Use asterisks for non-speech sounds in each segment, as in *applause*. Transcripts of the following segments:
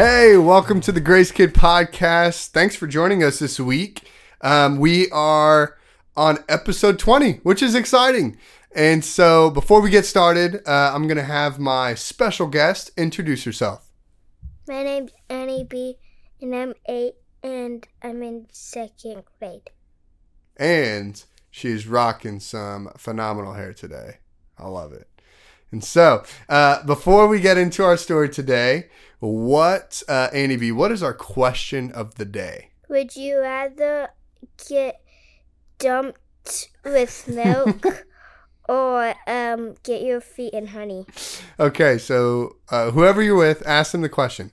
Hey, welcome to the Grace Kid Podcast. Thanks for joining us this week. Um, we are on episode 20, which is exciting. And so, before we get started, uh, I'm going to have my special guest introduce herself. My name's Annie B, and I'm eight, and I'm in second grade. And she's rocking some phenomenal hair today. I love it. And so, uh, before we get into our story today, what, uh, Annie B, what is our question of the day? Would you rather get dumped with *laughs* milk or um, get your feet in honey? Okay, so uh, whoever you're with, ask them the question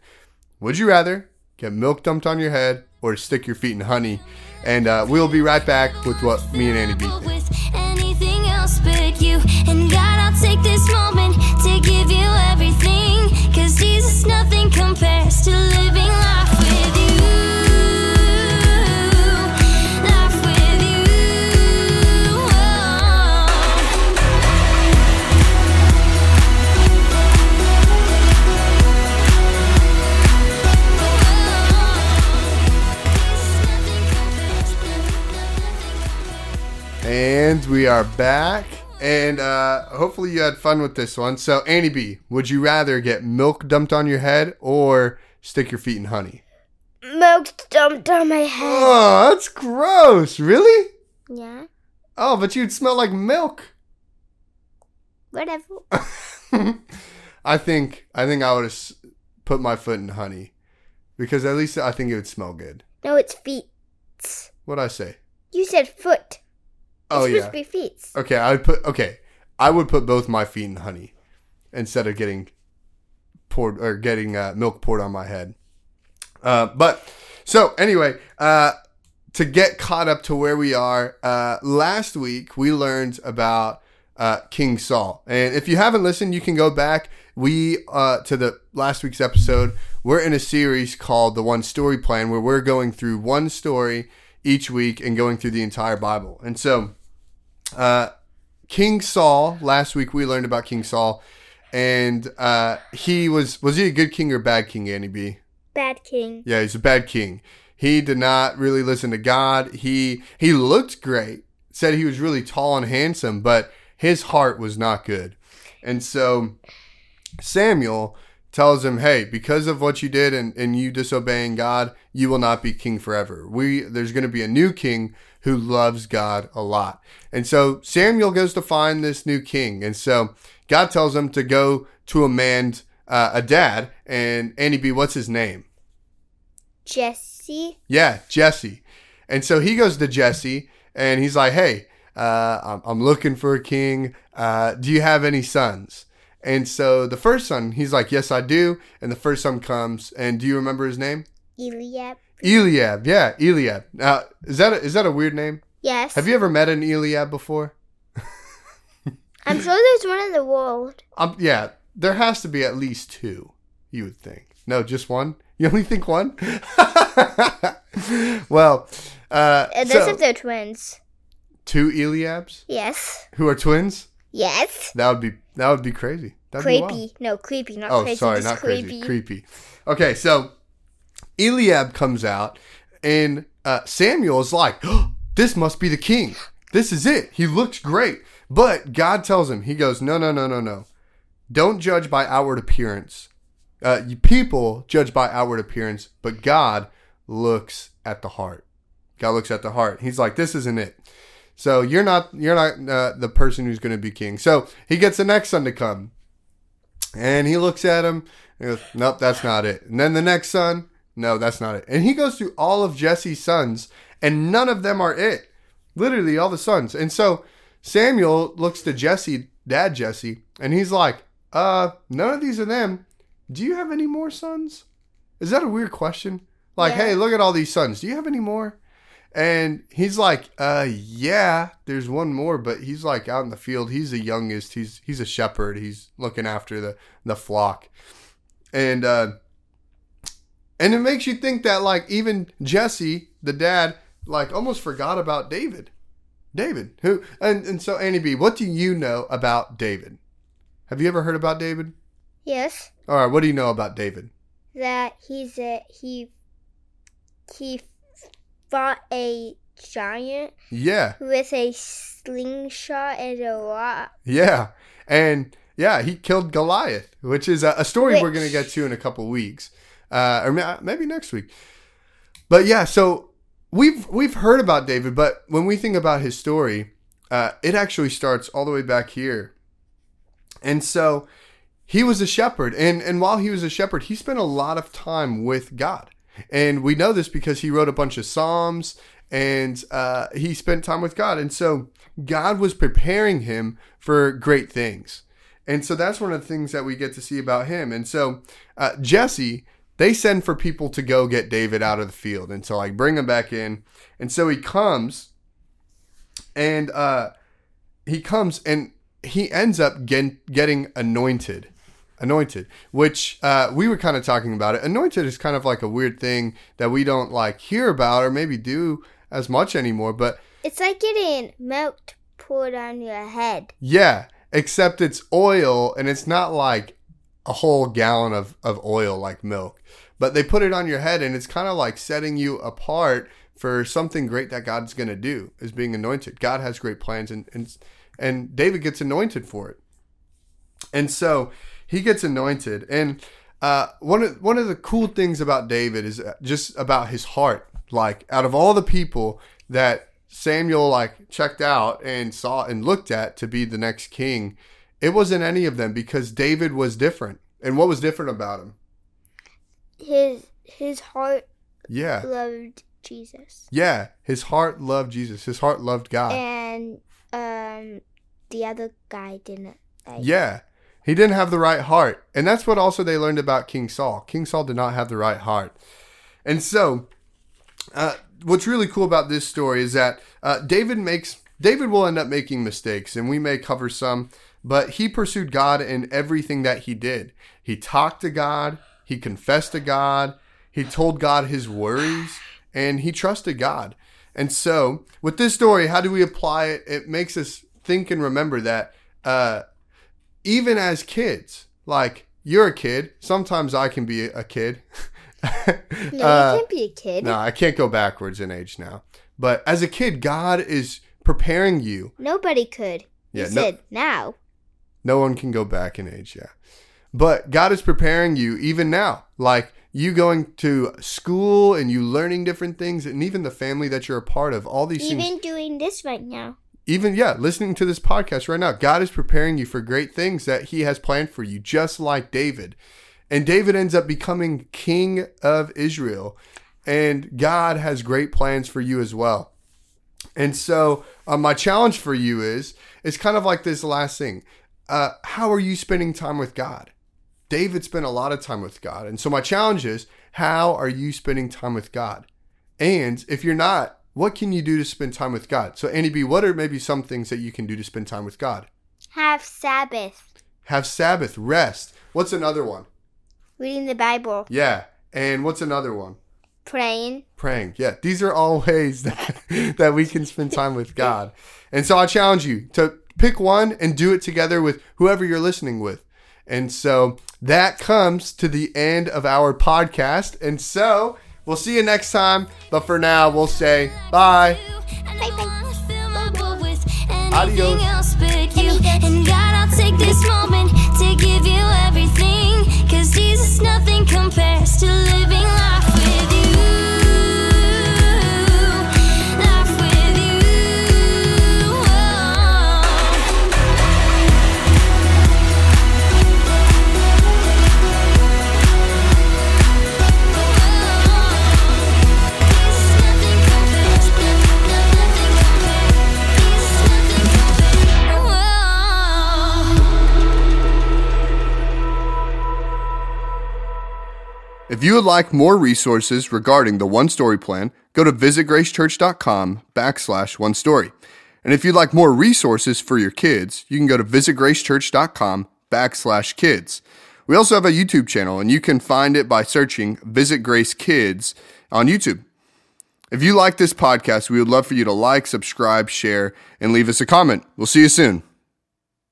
Would you rather get milk dumped on your head or stick your feet in honey? And uh, we'll be right back with what me and Annie B think. And we are back. And uh, hopefully you had fun with this one. So, Annie B, would you rather get milk dumped on your head or stick your feet in honey? Milk dumped on my head. Oh, that's gross. Really? Yeah, Oh, but you'd smell like milk. whatever. *laughs* I think I think I would have put my foot in honey because at least I think it would smell good. No, it's feet. What'd I say? You said foot. It's Oh supposed yeah. be feet. Okay, I would put okay. I would put both my feet in honey instead of getting poured or getting uh, milk poured on my head. Uh, but so anyway, uh, to get caught up to where we are, uh, last week we learned about uh, King Saul, and if you haven't listened, you can go back. We uh, to the last week's episode. We're in a series called the One Story Plan, where we're going through one story each week and going through the entire Bible. And so, uh, King Saul. Last week we learned about King Saul, and uh, he was was he a good king or bad king? Annie B. Bad king. Yeah, he's a bad king. He did not really listen to God. He he looked great, said he was really tall and handsome, but his heart was not good. And so Samuel tells him, "Hey, because of what you did and, and you disobeying God, you will not be king forever. We there's going to be a new king who loves God a lot." And so Samuel goes to find this new king, and so God tells him to go to a man, uh, a dad, and Annie B. What's his name? Jesse. Yeah, Jesse. And so he goes to Jesse and he's like, hey, uh, I'm, I'm looking for a king. Uh, do you have any sons? And so the first son, he's like, yes, I do. And the first son comes, and do you remember his name? Eliab. Eliab. Yeah, Eliab. Now, is that a, is that a weird name? Yes. Have you ever met an Eliab before? *laughs* I'm sure there's one in the world. Um, yeah, there has to be at least two. You would think. No, just one. You only think one? *laughs* well, uh, Uh, those so- if they're twins. two Eliabs Yes. who are twins. Yes. That would be that would be crazy. That'd be creepy. No, creepy, not Oh, crazy. sorry, not creepy. crazy. Creepy. Okay, so Eliab comes out, and uh, is like, oh, "This must be the king. This is it. He looks great." But God tells him, He goes, "No, no, no, no, no. Don't judge by outward appearance. Uh, you people judge by outward appearance, but God looks at the heart. God looks at the heart. He's like, this isn't it. So you're not you're not uh, the person who's going to be king. So he gets the next son to come, and he looks at him. Goes, nope, that's not it. And then the next son, no, that's not it. And he goes through all of Jesse's sons, and none of them are it. Literally all the sons. And so Samuel looks to Jesse, dad Jesse, and he's like, uh, none of these are them. Do you have any more sons? Is that a weird question? Like, Yeah. hey, look at all these sons. Do you have any more? And he's like, uh, yeah, there's one more, but he's like out in the field. He's the youngest. He's he's a shepherd. He's looking after the the flock, and uh, and it makes you think that like even Jesse, the dad, like almost forgot about David. David, who and and so Annie B, what do you know about David? Have you ever heard about David? Yes. All right, what do you know about David? that he's a he he fought a giant Yeah. with a slingshot and a rock. Yeah. And yeah, he killed Goliath, which is a, a story we're going to get to in a couple weeks, uh, or maybe next week. But yeah, so we've we've heard about David, but when we think about his story, uh, it actually starts all the way back here. And so he was a shepherd, and and while he was a shepherd, he spent a lot of time with God, and we know this because he wrote a bunch of psalms, and uh, he spent time with God, and so God was preparing him for great things. And so that's one of the things that we get to see about him. And so uh, Jesse, they send for people to go get David out of the field and to like bring him back in. And so he comes and uh, he comes and he ends up get, getting anointed. Anointed, which uh, we were kind of talking about it. Anointed is kind of like a weird thing that we don't like hear about or maybe do as much anymore. But It's like getting milk poured on your head. Yeah, except it's oil and it's not like a whole gallon of, of oil like milk. But they put it on your head and it's kind of like setting you apart for something great that God's going to do is being anointed. God has great plans and, and and David gets anointed for it. And so he gets anointed and uh, one of one of the cool things about David is just about his heart. Like out of all the people that Samuel like checked out and saw and looked at to be the next king, it wasn't any of them because David was different. And what was different about him? His his heart Yeah. loved Jesus. Yeah, his heart loved Jesus. His heart loved God. And um the other guy didn't like Yeah. He didn't have the right heart. And that's what also they learned about King Saul. King Saul did not have the right heart. And so, uh, what's really cool about this story is that uh, David makes, David will end up making mistakes, and we may cover some, but he pursued God in everything that he did. He talked to God, he confessed to God, he told God his worries, and he trusted God. And so, with this story, how do we apply it? It makes us think and remember that uh, even as kids, like you're a kid, sometimes I can be a kid. *laughs* No, Uh, you can't be a kid. no, I can't go backwards in age now. But as a kid, God is preparing you. Nobody could. Yeah, you no- said now. No one can go back in age, yeah. But God is preparing you even now. Like you going to school and you learning different things and even the family that you're a part of, all these things. Even doing this right now. Even yeah, listening to this podcast right now, God is preparing you for great things that He has planned for you, just like David. And David ends up becoming king of Israel, and God has great plans for you as well. And so, uh, my challenge for you is it's kind of like this last thing. Uh, how are you spending time with God? David spent a lot of time with God, and so my challenge is how are you spending time with God? And if you're not, what can you do to spend time with God? So, Annie B, what are maybe some things that you can do to spend time with God? Have Sabbath. Have Sabbath, rest. What's another one? Reading the Bible. Yeah. And what's another one? Praying. Praying. Yeah. These are all *laughs* ways that, that we can spend time with God. And so I challenge you to pick one and do it together with whoever you're listening with. And so that comes to the end of our podcast. And so we'll see you next time. But for now, we'll say bye. Adios. Adios. If you would like more resources regarding the One Story Plan, go to visitgracechurch.com backslash one story. And if you'd like more resources for your kids, you can go to visitgracechurch.com backslash kids. We also have a YouTube channel, and you can find it by searching Visit Grace Kids on YouTube. If you like this podcast, we would love for you to like, subscribe, share, and leave us a comment. We'll see you soon.